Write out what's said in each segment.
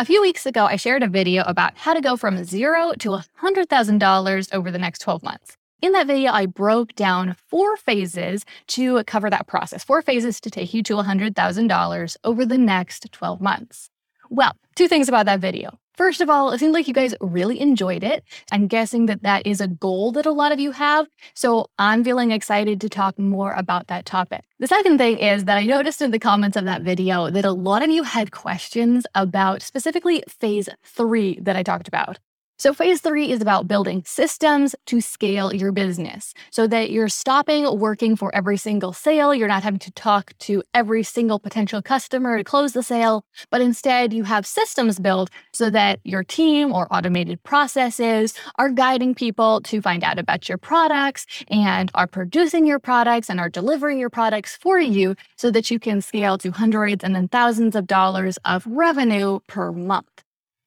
A few weeks ago, I shared a video about how to go from zero to $100,000 over the next 12 months. In that video, I broke down four phases to cover that process, four phases to take you to $100,000 over the next 12 months. Well, two things about that video. First of all, it seems like you guys really enjoyed it. I'm guessing that that is a goal that a lot of you have. So I'm feeling excited to talk more about that topic. The second thing is that I noticed in the comments of that video that a lot of you had questions about specifically phase three that I talked about. So, phase three is about building systems to scale your business so that you're stopping working for every single sale. You're not having to talk to every single potential customer to close the sale, but instead you have systems built so that your team or automated processes are guiding people to find out about your products and are producing your products and are delivering your products for you so that you can scale to hundreds and then thousands of dollars of revenue per month.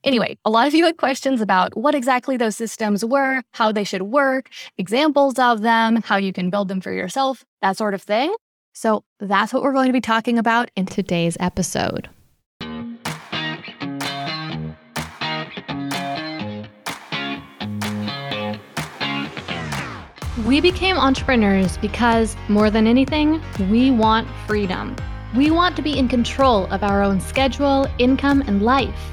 Anyway, a lot of you had questions about what exactly those systems were, how they should work, examples of them, how you can build them for yourself, that sort of thing. So that's what we're going to be talking about in today's episode. We became entrepreneurs because, more than anything, we want freedom. We want to be in control of our own schedule, income, and life.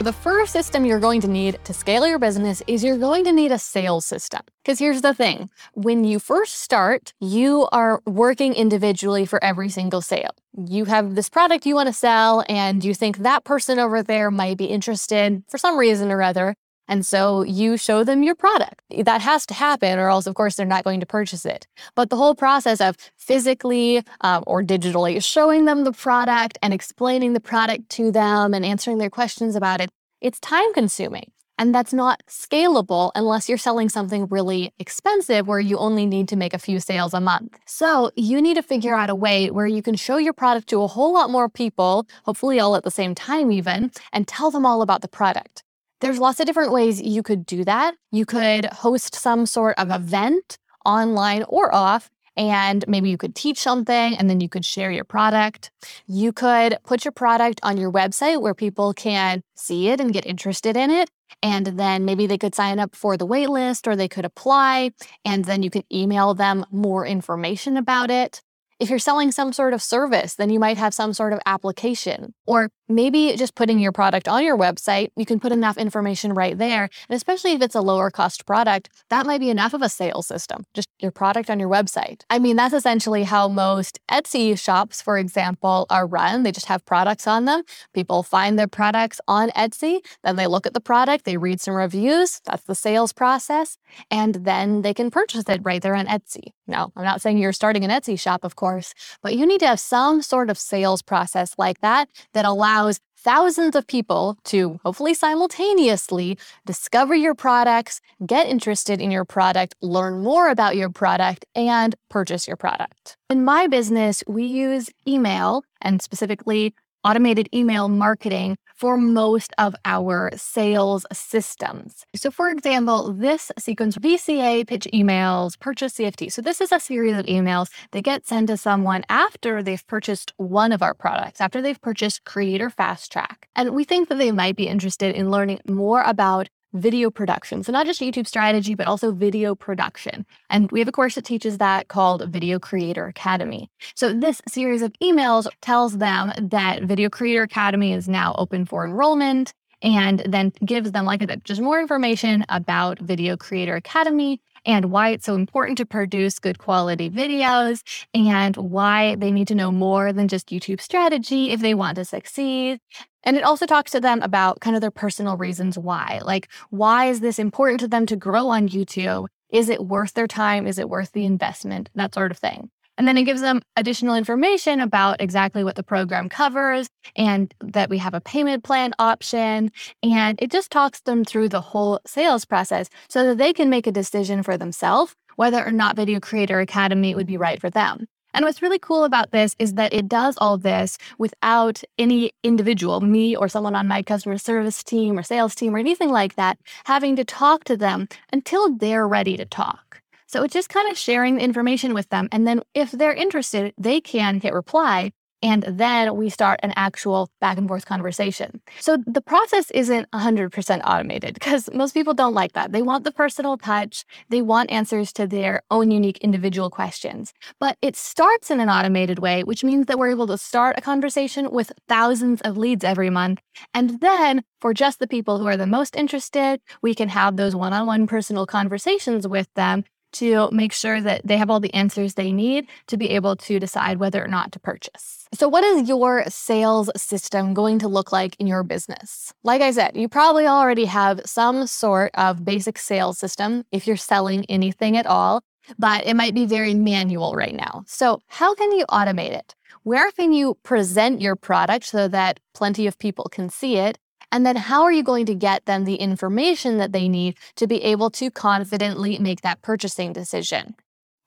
The first system you're going to need to scale your business is you're going to need a sales system. Because here's the thing when you first start, you are working individually for every single sale. You have this product you want to sell, and you think that person over there might be interested for some reason or other. And so you show them your product. That has to happen, or else, of course, they're not going to purchase it. But the whole process of physically um, or digitally showing them the product and explaining the product to them and answering their questions about it, it's time consuming. And that's not scalable unless you're selling something really expensive where you only need to make a few sales a month. So you need to figure out a way where you can show your product to a whole lot more people, hopefully all at the same time, even, and tell them all about the product. There's lots of different ways you could do that. You could host some sort of event online or off and maybe you could teach something and then you could share your product. You could put your product on your website where people can see it and get interested in it. And then maybe they could sign up for the waitlist or they could apply. And then you can email them more information about it. If you're selling some sort of service, then you might have some sort of application. Or maybe just putting your product on your website, you can put enough information right there. And especially if it's a lower cost product, that might be enough of a sales system, just your product on your website. I mean, that's essentially how most Etsy shops, for example, are run. They just have products on them. People find their products on Etsy, then they look at the product, they read some reviews. That's the sales process. And then they can purchase it right there on Etsy. Now, I'm not saying you're starting an Etsy shop, of course, but you need to have some sort of sales process like that that allows thousands of people to hopefully simultaneously discover your products, get interested in your product, learn more about your product, and purchase your product. In my business, we use email and specifically automated email marketing for most of our sales systems. So, for example, this sequence VCA, pitch emails, purchase CFT. So, this is a series of emails that get sent to someone after they've purchased one of our products, after they've purchased Creator Fast Track. And we think that they might be interested in learning more about video production. So, not just YouTube strategy, but also video production. And we have a course that teaches that called Video Creator Academy. So, this series of emails tells them that Video Creator Academy is now open for enrollment and then gives them, like I said, just more information about Video Creator Academy and why it's so important to produce good quality videos and why they need to know more than just YouTube strategy if they want to succeed. And it also talks to them about kind of their personal reasons why. Like, why is this important to them to grow on YouTube? Is it worth their time? Is it worth the investment? That sort of thing. And then it gives them additional information about exactly what the program covers and that we have a payment plan option. And it just talks them through the whole sales process so that they can make a decision for themselves whether or not Video Creator Academy would be right for them. And what's really cool about this is that it does all this without any individual, me or someone on my customer service team or sales team or anything like that, having to talk to them until they're ready to talk. So it's just kind of sharing the information with them. And then if they're interested, they can hit reply and then we start an actual back and forth conversation. So the process isn't 100% automated because most people don't like that. They want the personal touch, they want answers to their own unique individual questions. But it starts in an automated way, which means that we're able to start a conversation with thousands of leads every month. And then for just the people who are the most interested, we can have those one on one personal conversations with them to make sure that they have all the answers they need to be able to decide whether or not to purchase. So, what is your sales system going to look like in your business? Like I said, you probably already have some sort of basic sales system if you're selling anything at all, but it might be very manual right now. So, how can you automate it? Where can you present your product so that plenty of people can see it? And then how are you going to get them the information that they need to be able to confidently make that purchasing decision?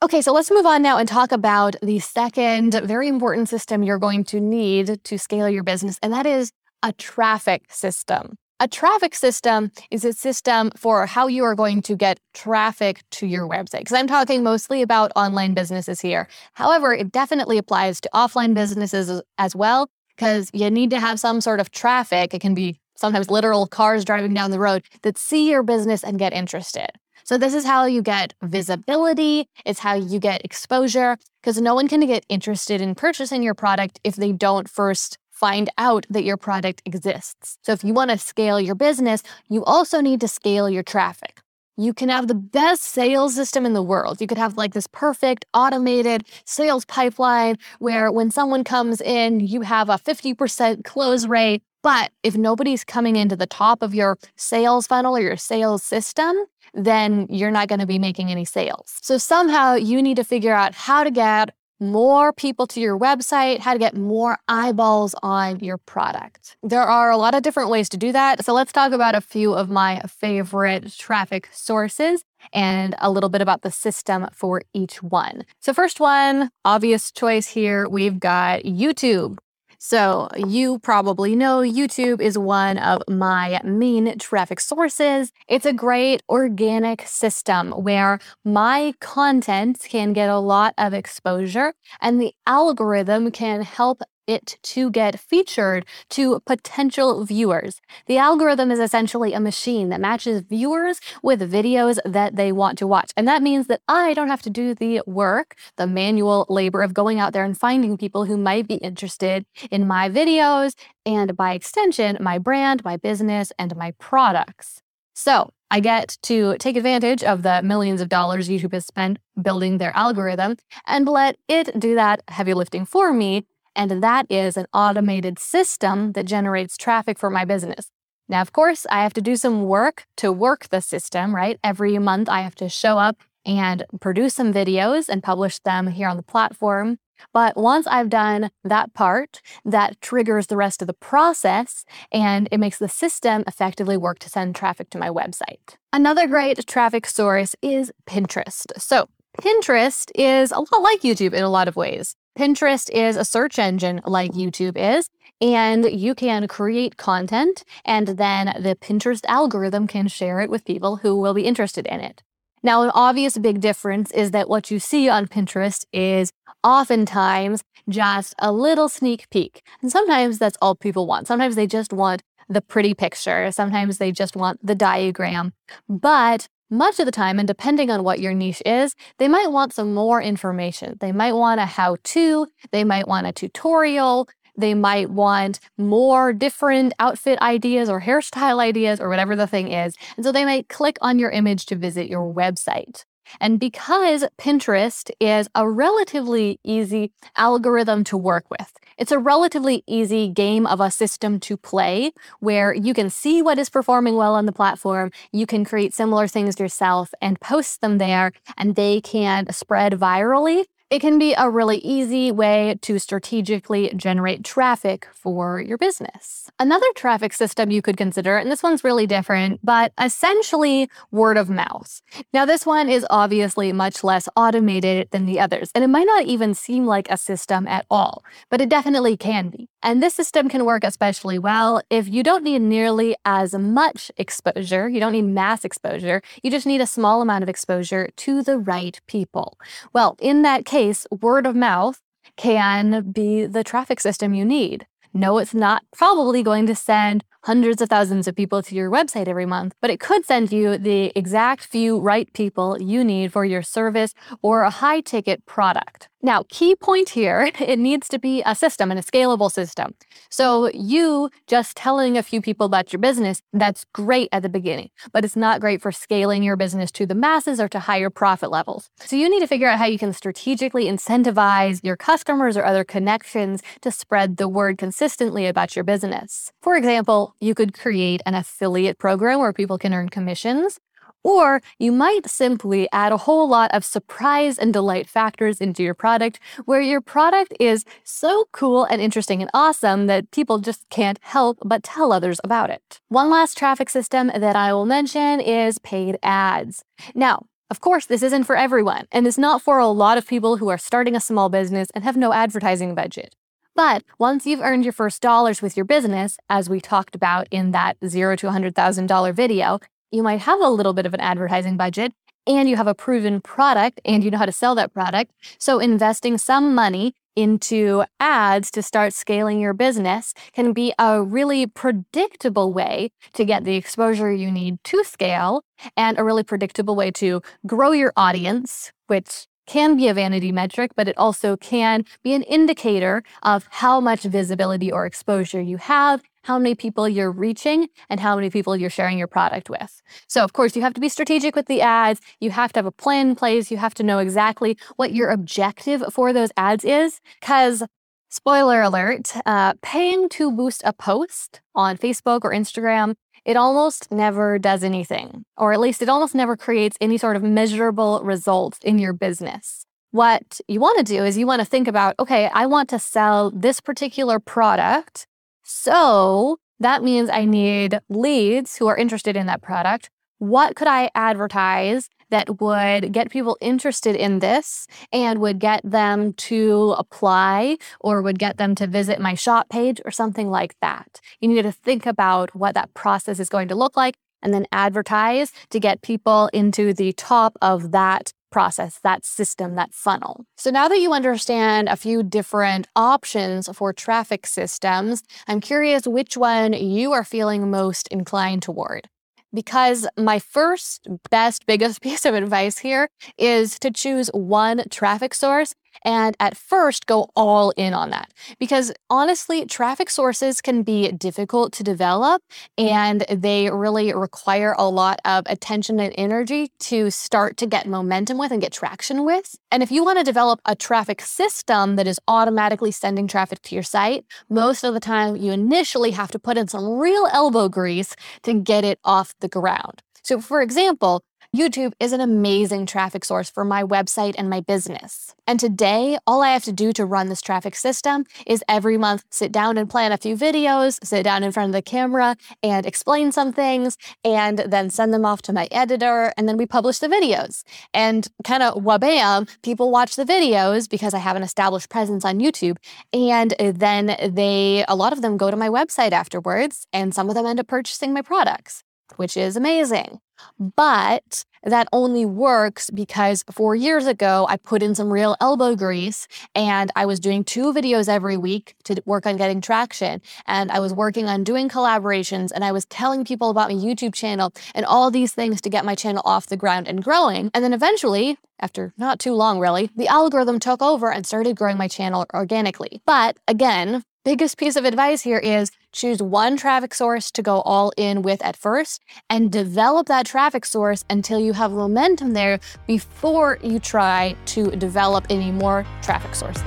Okay, so let's move on now and talk about the second very important system you're going to need to scale your business, and that is a traffic system. A traffic system is a system for how you are going to get traffic to your website. Because I'm talking mostly about online businesses here. However, it definitely applies to offline businesses as well, because you need to have some sort of traffic. It can be sometimes literal cars driving down the road that see your business and get interested. So, this is how you get visibility, it's how you get exposure, because no one can get interested in purchasing your product if they don't first find out that your product exists. So, if you want to scale your business, you also need to scale your traffic. You can have the best sales system in the world. You could have like this perfect automated sales pipeline where when someone comes in, you have a 50% close rate but if nobody's coming into the top of your sales funnel or your sales system, then you're not going to be making any sales. So somehow you need to figure out how to get more people to your website, how to get more eyeballs on your product. There are a lot of different ways to do that. So let's talk about a few of my favorite traffic sources and a little bit about the system for each one. So, first one, obvious choice here, we've got YouTube. So, you probably know YouTube is one of my main traffic sources. It's a great organic system where my content can get a lot of exposure and the algorithm can help it to get featured to potential viewers. The algorithm is essentially a machine that matches viewers with videos that they want to watch. And that means that I don't have to do the work, the manual labor of going out there and finding people who might be interested in my videos and by extension, my brand, my business, and my products. So I get to take advantage of the millions of dollars YouTube has spent building their algorithm and let it do that heavy lifting for me and that is an automated system that generates traffic for my business. Now, of course, I have to do some work to work the system, right? Every month, I have to show up and produce some videos and publish them here on the platform. But once I've done that part, that triggers the rest of the process and it makes the system effectively work to send traffic to my website. Another great traffic source is Pinterest. So, Pinterest is a lot like YouTube in a lot of ways. Pinterest is a search engine like YouTube is, and you can create content, and then the Pinterest algorithm can share it with people who will be interested in it. Now, an obvious big difference is that what you see on Pinterest is oftentimes just a little sneak peek. And sometimes that's all people want. Sometimes they just want the pretty picture. Sometimes they just want the diagram. But much of the time, and depending on what your niche is, they might want some more information. They might want a how to, they might want a tutorial, they might want more different outfit ideas or hairstyle ideas or whatever the thing is. And so they might click on your image to visit your website. And because Pinterest is a relatively easy algorithm to work with, it's a relatively easy game of a system to play where you can see what is performing well on the platform. You can create similar things yourself and post them there, and they can spread virally it can be a really easy way to strategically generate traffic for your business. Another traffic system you could consider, and this one's really different, but essentially word of mouth. Now, this one is obviously much less automated than the others, and it might not even seem like a system at all, but it definitely can be. And this system can work especially well if you don't need nearly as much exposure, you don't need mass exposure, you just need a small amount of exposure to the right people. Well, in that case, word of mouth can be the traffic system you need. No, it's not probably going to send hundreds of thousands of people to your website every month, but it could send you the exact few right people you need for your service or a high ticket product. Now, key point here, it needs to be a system and a scalable system. So you just telling a few people about your business, that's great at the beginning, but it's not great for scaling your business to the masses or to higher profit levels. So you need to figure out how you can strategically incentivize your customers or other connections to spread the word consistently about your business. For example, you could create an affiliate program where people can earn commissions or you might simply add a whole lot of surprise and delight factors into your product where your product is so cool and interesting and awesome that people just can't help but tell others about it. One last traffic system that I will mention is paid ads. Now, of course, this isn't for everyone, and it's not for a lot of people who are starting a small business and have no advertising budget. But once you've earned your first dollars with your business, as we talked about in that zero to $100,000 video, you might have a little bit of an advertising budget and you have a proven product and you know how to sell that product. So investing some money into ads to start scaling your business can be a really predictable way to get the exposure you need to scale and a really predictable way to grow your audience, which can be a vanity metric, but it also can be an indicator of how much visibility or exposure you have, how many people you're reaching, and how many people you're sharing your product with. So, of course, you have to be strategic with the ads. You have to have a plan in place. You have to know exactly what your objective for those ads is. Because, spoiler alert, uh, paying to boost a post on Facebook or Instagram it almost never does anything, or at least it almost never creates any sort of measurable results in your business. What you want to do is you want to think about okay, I want to sell this particular product. So that means I need leads who are interested in that product. What could I advertise that would get people interested in this and would get them to apply or would get them to visit my shop page or something like that. You need to think about what that process is going to look like and then advertise to get people into the top of that process, that system, that funnel. So now that you understand a few different options for traffic systems, I'm curious which one you are feeling most inclined toward because my first, best, biggest piece of advice here is to choose one traffic source and at first go all in on that. Because honestly, traffic sources can be difficult to develop mm-hmm. and they really require a lot of attention and energy to start to get momentum with and get traction with. And if you want to develop a traffic system that is automatically sending traffic to your site, most of the time you initially have to put in some real elbow grease to get it off the ground. So, for example, YouTube is an amazing traffic source for my website and my business. And today, all I have to do to run this traffic system is every month sit down and plan a few videos, sit down in front of the camera and explain some things, and then send them off to my editor. And then we publish the videos. And kind of wabam, people watch the videos because I have an established presence on YouTube. And then they, a lot of them go to my website afterwards, and some of them end up purchasing my products which is amazing. But that only works because four years ago, I put in some real elbow grease and I was doing two videos every week to work on getting traction. And I was working on doing collaborations and I was telling people about my YouTube channel and all these things to get my channel off the ground and growing. And then eventually, after not too long really, the algorithm took over and started growing my channel organically. But again, biggest piece of advice here is choose one traffic source to go all in with at first and develop that traffic source until you have momentum there before you try to develop any more traffic sources.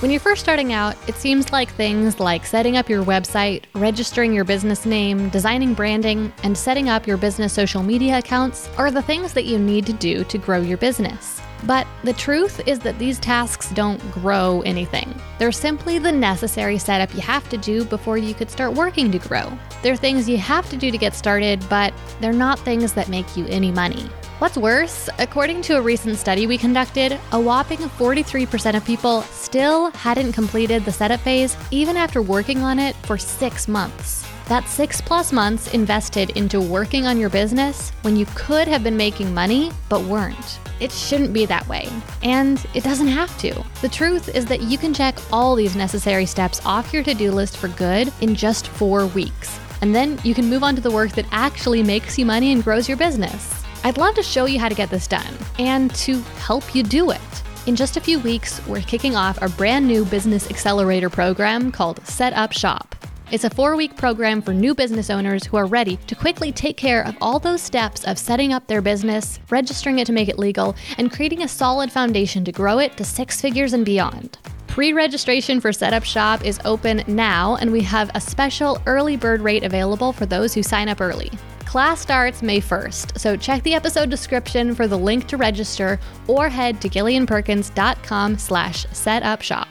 When you're first starting out, it seems like things like setting up your website, registering your business name, designing branding, and setting up your business social media accounts are the things that you need to do to grow your business. But the truth is that these tasks don't grow anything. They're simply the necessary setup you have to do before you could start working to grow. They're things you have to do to get started, but they're not things that make you any money. What's worse, according to a recent study we conducted, a whopping 43% of people still hadn't completed the setup phase even after working on it for six months. That's six plus months invested into working on your business when you could have been making money but weren't. It shouldn't be that way, and it doesn't have to. The truth is that you can check all these necessary steps off your to do list for good in just four weeks. And then you can move on to the work that actually makes you money and grows your business. I'd love to show you how to get this done and to help you do it. In just a few weeks, we're kicking off our brand new business accelerator program called Set Up Shop. It's a four week program for new business owners who are ready to quickly take care of all those steps of setting up their business, registering it to make it legal, and creating a solid foundation to grow it to six figures and beyond. Pre registration for Setup Shop is open now, and we have a special early bird rate available for those who sign up early. Class starts May 1st, so check the episode description for the link to register or head to gillianperkins.com slash setupshop.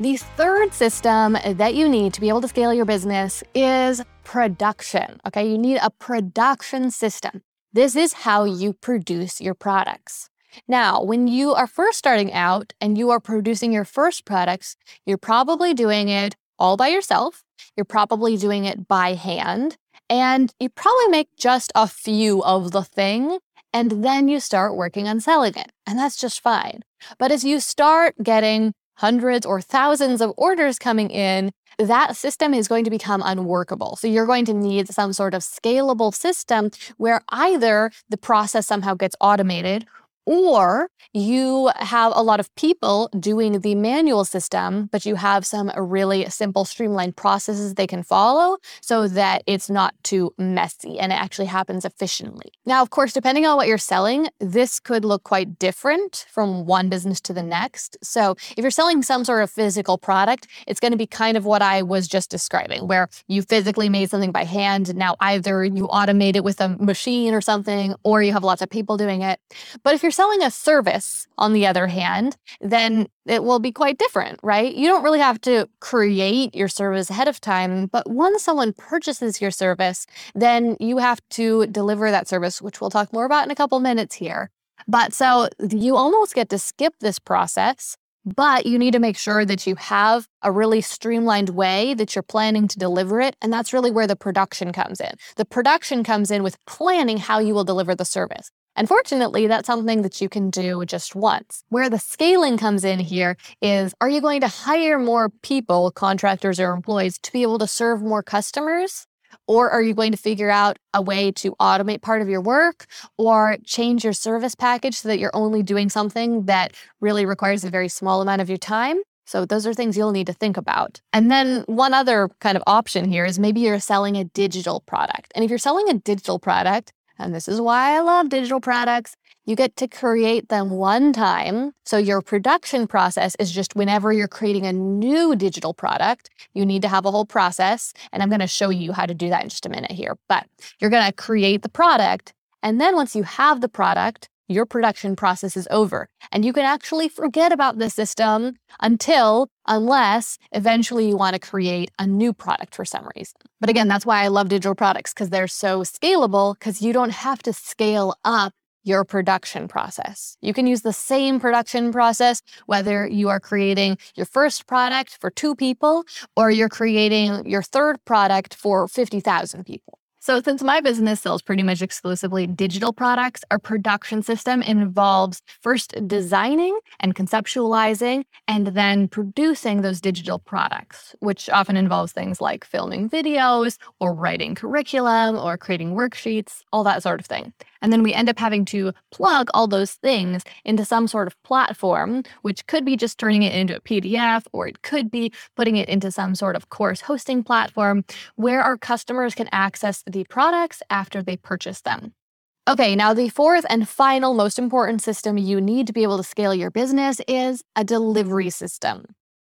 The third system that you need to be able to scale your business is production. Okay, you need a production system. This is how you produce your products. Now, when you are first starting out and you are producing your first products, you're probably doing it all by yourself. You're probably doing it by hand. And you probably make just a few of the thing. And then you start working on selling it. And that's just fine. But as you start getting hundreds or thousands of orders coming in, that system is going to become unworkable. So you're going to need some sort of scalable system where either the process somehow gets automated or you have a lot of people doing the manual system, but you have some really simple, streamlined processes they can follow so that it's not too messy and it actually happens efficiently. Now, of course, depending on what you're selling, this could look quite different from one business to the next. So, if you're selling some sort of physical product, it's going to be kind of what I was just describing, where you physically made something by hand. Now, either you automate it with a machine or something, or you have lots of people doing it. But if you're selling a service, on the other hand, then it will be quite different, right? You don't really have to create your service ahead of time, but once someone purchases your service, then you have to deliver that service, which we'll talk more about in a couple minutes here. But so you almost get to skip this process but you need to make sure that you have a really streamlined way that you're planning to deliver it. And that's really where the production comes in. The production comes in with planning how you will deliver the service. And fortunately, that's something that you can do just once. Where the scaling comes in here is are you going to hire more people, contractors or employees, to be able to serve more customers? Or are you going to figure out a way to automate part of your work or change your service package so that you're only doing something that really requires a very small amount of your time? So, those are things you'll need to think about. And then, one other kind of option here is maybe you're selling a digital product. And if you're selling a digital product, and this is why I love digital products. You get to create them one time. So your production process is just whenever you're creating a new digital product, you need to have a whole process. And I'm going to show you how to do that in just a minute here. But you're going to create the product. And then once you have the product, your production process is over. And you can actually forget about the system until, unless eventually you want to create a new product for some reason. But again, that's why I love digital products because they're so scalable because you don't have to scale up your production process. You can use the same production process whether you are creating your first product for two people or you're creating your third product for 50,000 people. So, since my business sells pretty much exclusively digital products, our production system involves first designing and conceptualizing and then producing those digital products, which often involves things like filming videos or writing curriculum or creating worksheets, all that sort of thing. And then we end up having to plug all those things into some sort of platform, which could be just turning it into a PDF, or it could be putting it into some sort of course hosting platform where our customers can access the products after they purchase them. Okay, now the fourth and final most important system you need to be able to scale your business is a delivery system.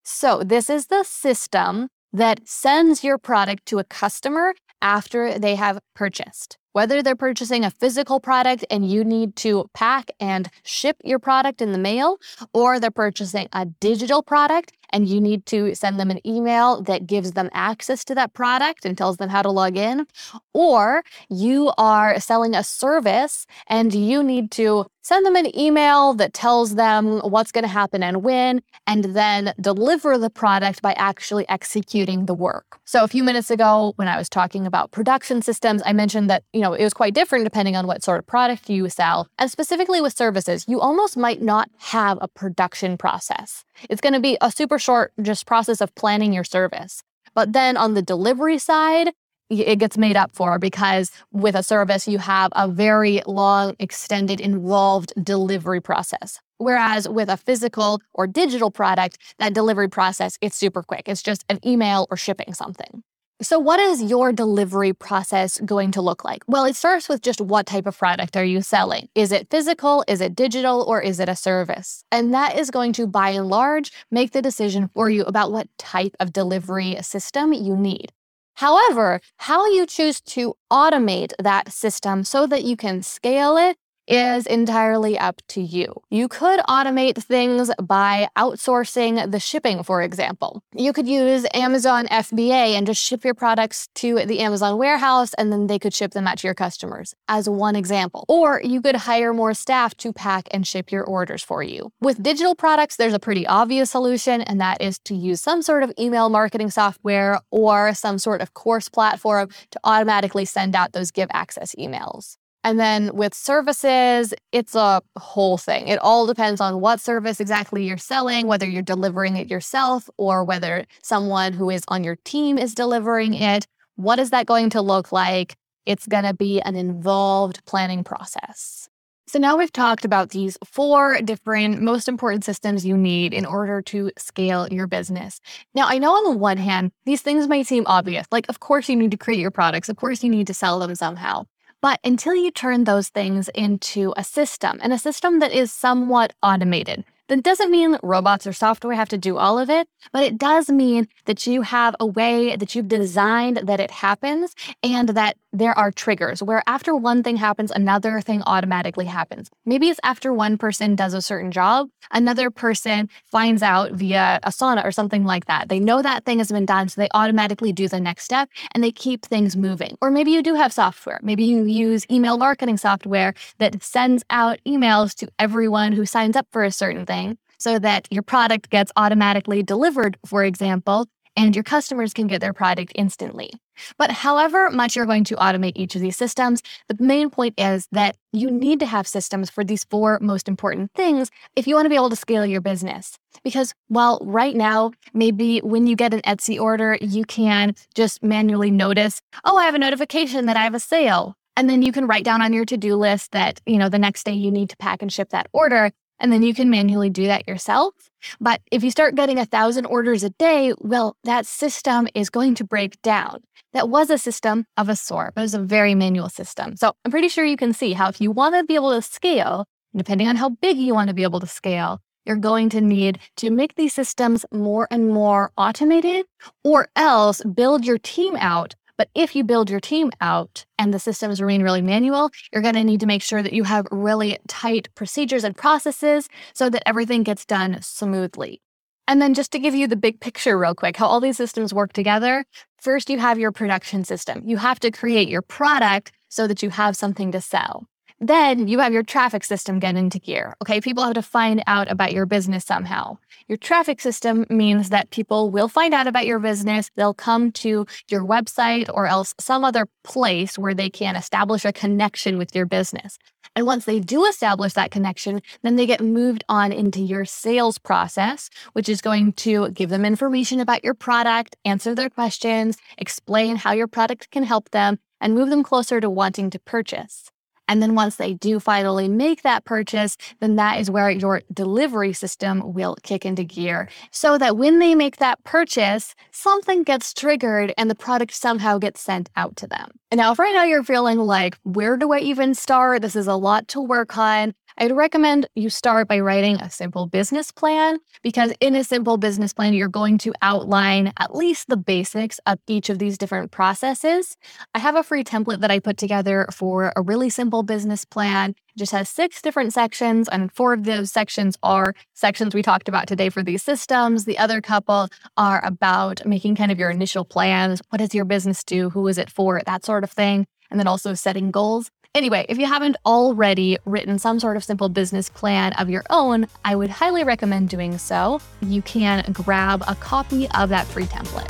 So, this is the system that sends your product to a customer after they have purchased. Whether they're purchasing a physical product and you need to pack and ship your product in the mail, or they're purchasing a digital product and you need to send them an email that gives them access to that product and tells them how to log in, or you are selling a service and you need to send them an email that tells them what's going to happen and when, and then deliver the product by actually executing the work. So a few minutes ago, when I was talking about production systems, I mentioned that, you know, it was quite different depending on what sort of product you sell. And specifically with services, you almost might not have a production process. It's going to be a super short just process of planning your service. But then on the delivery side, it gets made up for because with a service, you have a very long, extended, involved delivery process. Whereas with a physical or digital product, that delivery process, it's super quick. It's just an email or shipping something. So, what is your delivery process going to look like? Well, it starts with just what type of product are you selling? Is it physical, is it digital, or is it a service? And that is going to, by and large, make the decision for you about what type of delivery system you need. However, how you choose to automate that system so that you can scale it is entirely up to you. You could automate things by outsourcing the shipping, for example. You could use Amazon FBA and just ship your products to the Amazon warehouse and then they could ship them out to your customers, as one example. Or you could hire more staff to pack and ship your orders for you. With digital products, there's a pretty obvious solution, and that is to use some sort of email marketing software or some sort of course platform to automatically send out those give access emails. And then with services, it's a whole thing. It all depends on what service exactly you're selling, whether you're delivering it yourself or whether someone who is on your team is delivering it. What is that going to look like? It's going to be an involved planning process. So now we've talked about these four different most important systems you need in order to scale your business. Now, I know on the one hand, these things might seem obvious. Like, of course, you need to create your products. Of course, you need to sell them somehow. But until you turn those things into a system and a system that is somewhat automated, that doesn't mean robots or software have to do all of it, but it does mean that you have a way that you've designed that it happens and that there are triggers where after one thing happens, another thing automatically happens. Maybe it's after one person does a certain job, another person finds out via Asana or something like that. They know that thing has been done, so they automatically do the next step and they keep things moving. Or maybe you do have software. Maybe you use email marketing software that sends out emails to everyone who signs up for a certain thing so that your product gets automatically delivered, for example, and your customers can get their product instantly. But however much you're going to automate each of these systems, the main point is that you need to have systems for these four most important things if you want to be able to scale your business. Because while right now, maybe when you get an Etsy order, you can just manually notice, oh, I have a notification that I have a sale. And then you can write down on your to-do list that, you know, the next day you need to pack and ship that order. And then you can manually do that yourself. But if you start getting a thousand orders a day, well, that system is going to break down. That was a system of a sort, but it was a very manual system. So I'm pretty sure you can see how if you want to be able to scale, depending on how big you want to be able to scale, you're going to need to make these systems more and more automated or else build your team out but if you build your team out and the systems remain really manual, you're going to need to make sure that you have really tight procedures and processes so that everything gets done smoothly. And then just to give you the big picture real quick, how all these systems work together. First, you have your production system. You have to create your product so that you have something to sell. Then you have your traffic system get into gear. Okay, people have to find out about your business somehow. Your traffic system means that people will find out about your business. They'll come to your website or else some other place where they can establish a connection with your business. And once they do establish that connection, then they get moved on into your sales process, which is going to give them information about your product, answer their questions, explain how your product can help them, and move them closer to wanting to purchase. And then once they do finally make that purchase, then that is where your delivery system will kick into gear so that when they make that purchase, something gets triggered and the product somehow gets sent out to them. And now, if right now you're feeling like, where do I even start? This is a lot to work on. I'd recommend you start by writing a simple business plan because in a simple business plan, you're going to outline at least the basics of each of these different processes. I have a free template that I put together for a really simple business plan. It just has six different sections, and four of those sections are sections we talked about today for these systems. The other couple are about making kind of your initial plans. What does your business do? Who is it for? That sort of thing. And then also setting goals. Anyway, if you haven't already written some sort of simple business plan of your own, I would highly recommend doing so. You can grab a copy of that free template.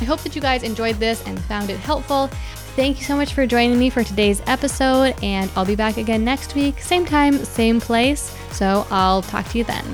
I hope that you guys enjoyed this and found it helpful. Thank you so much for joining me for today's episode, and I'll be back again next week, same time, same place. So I'll talk to you then.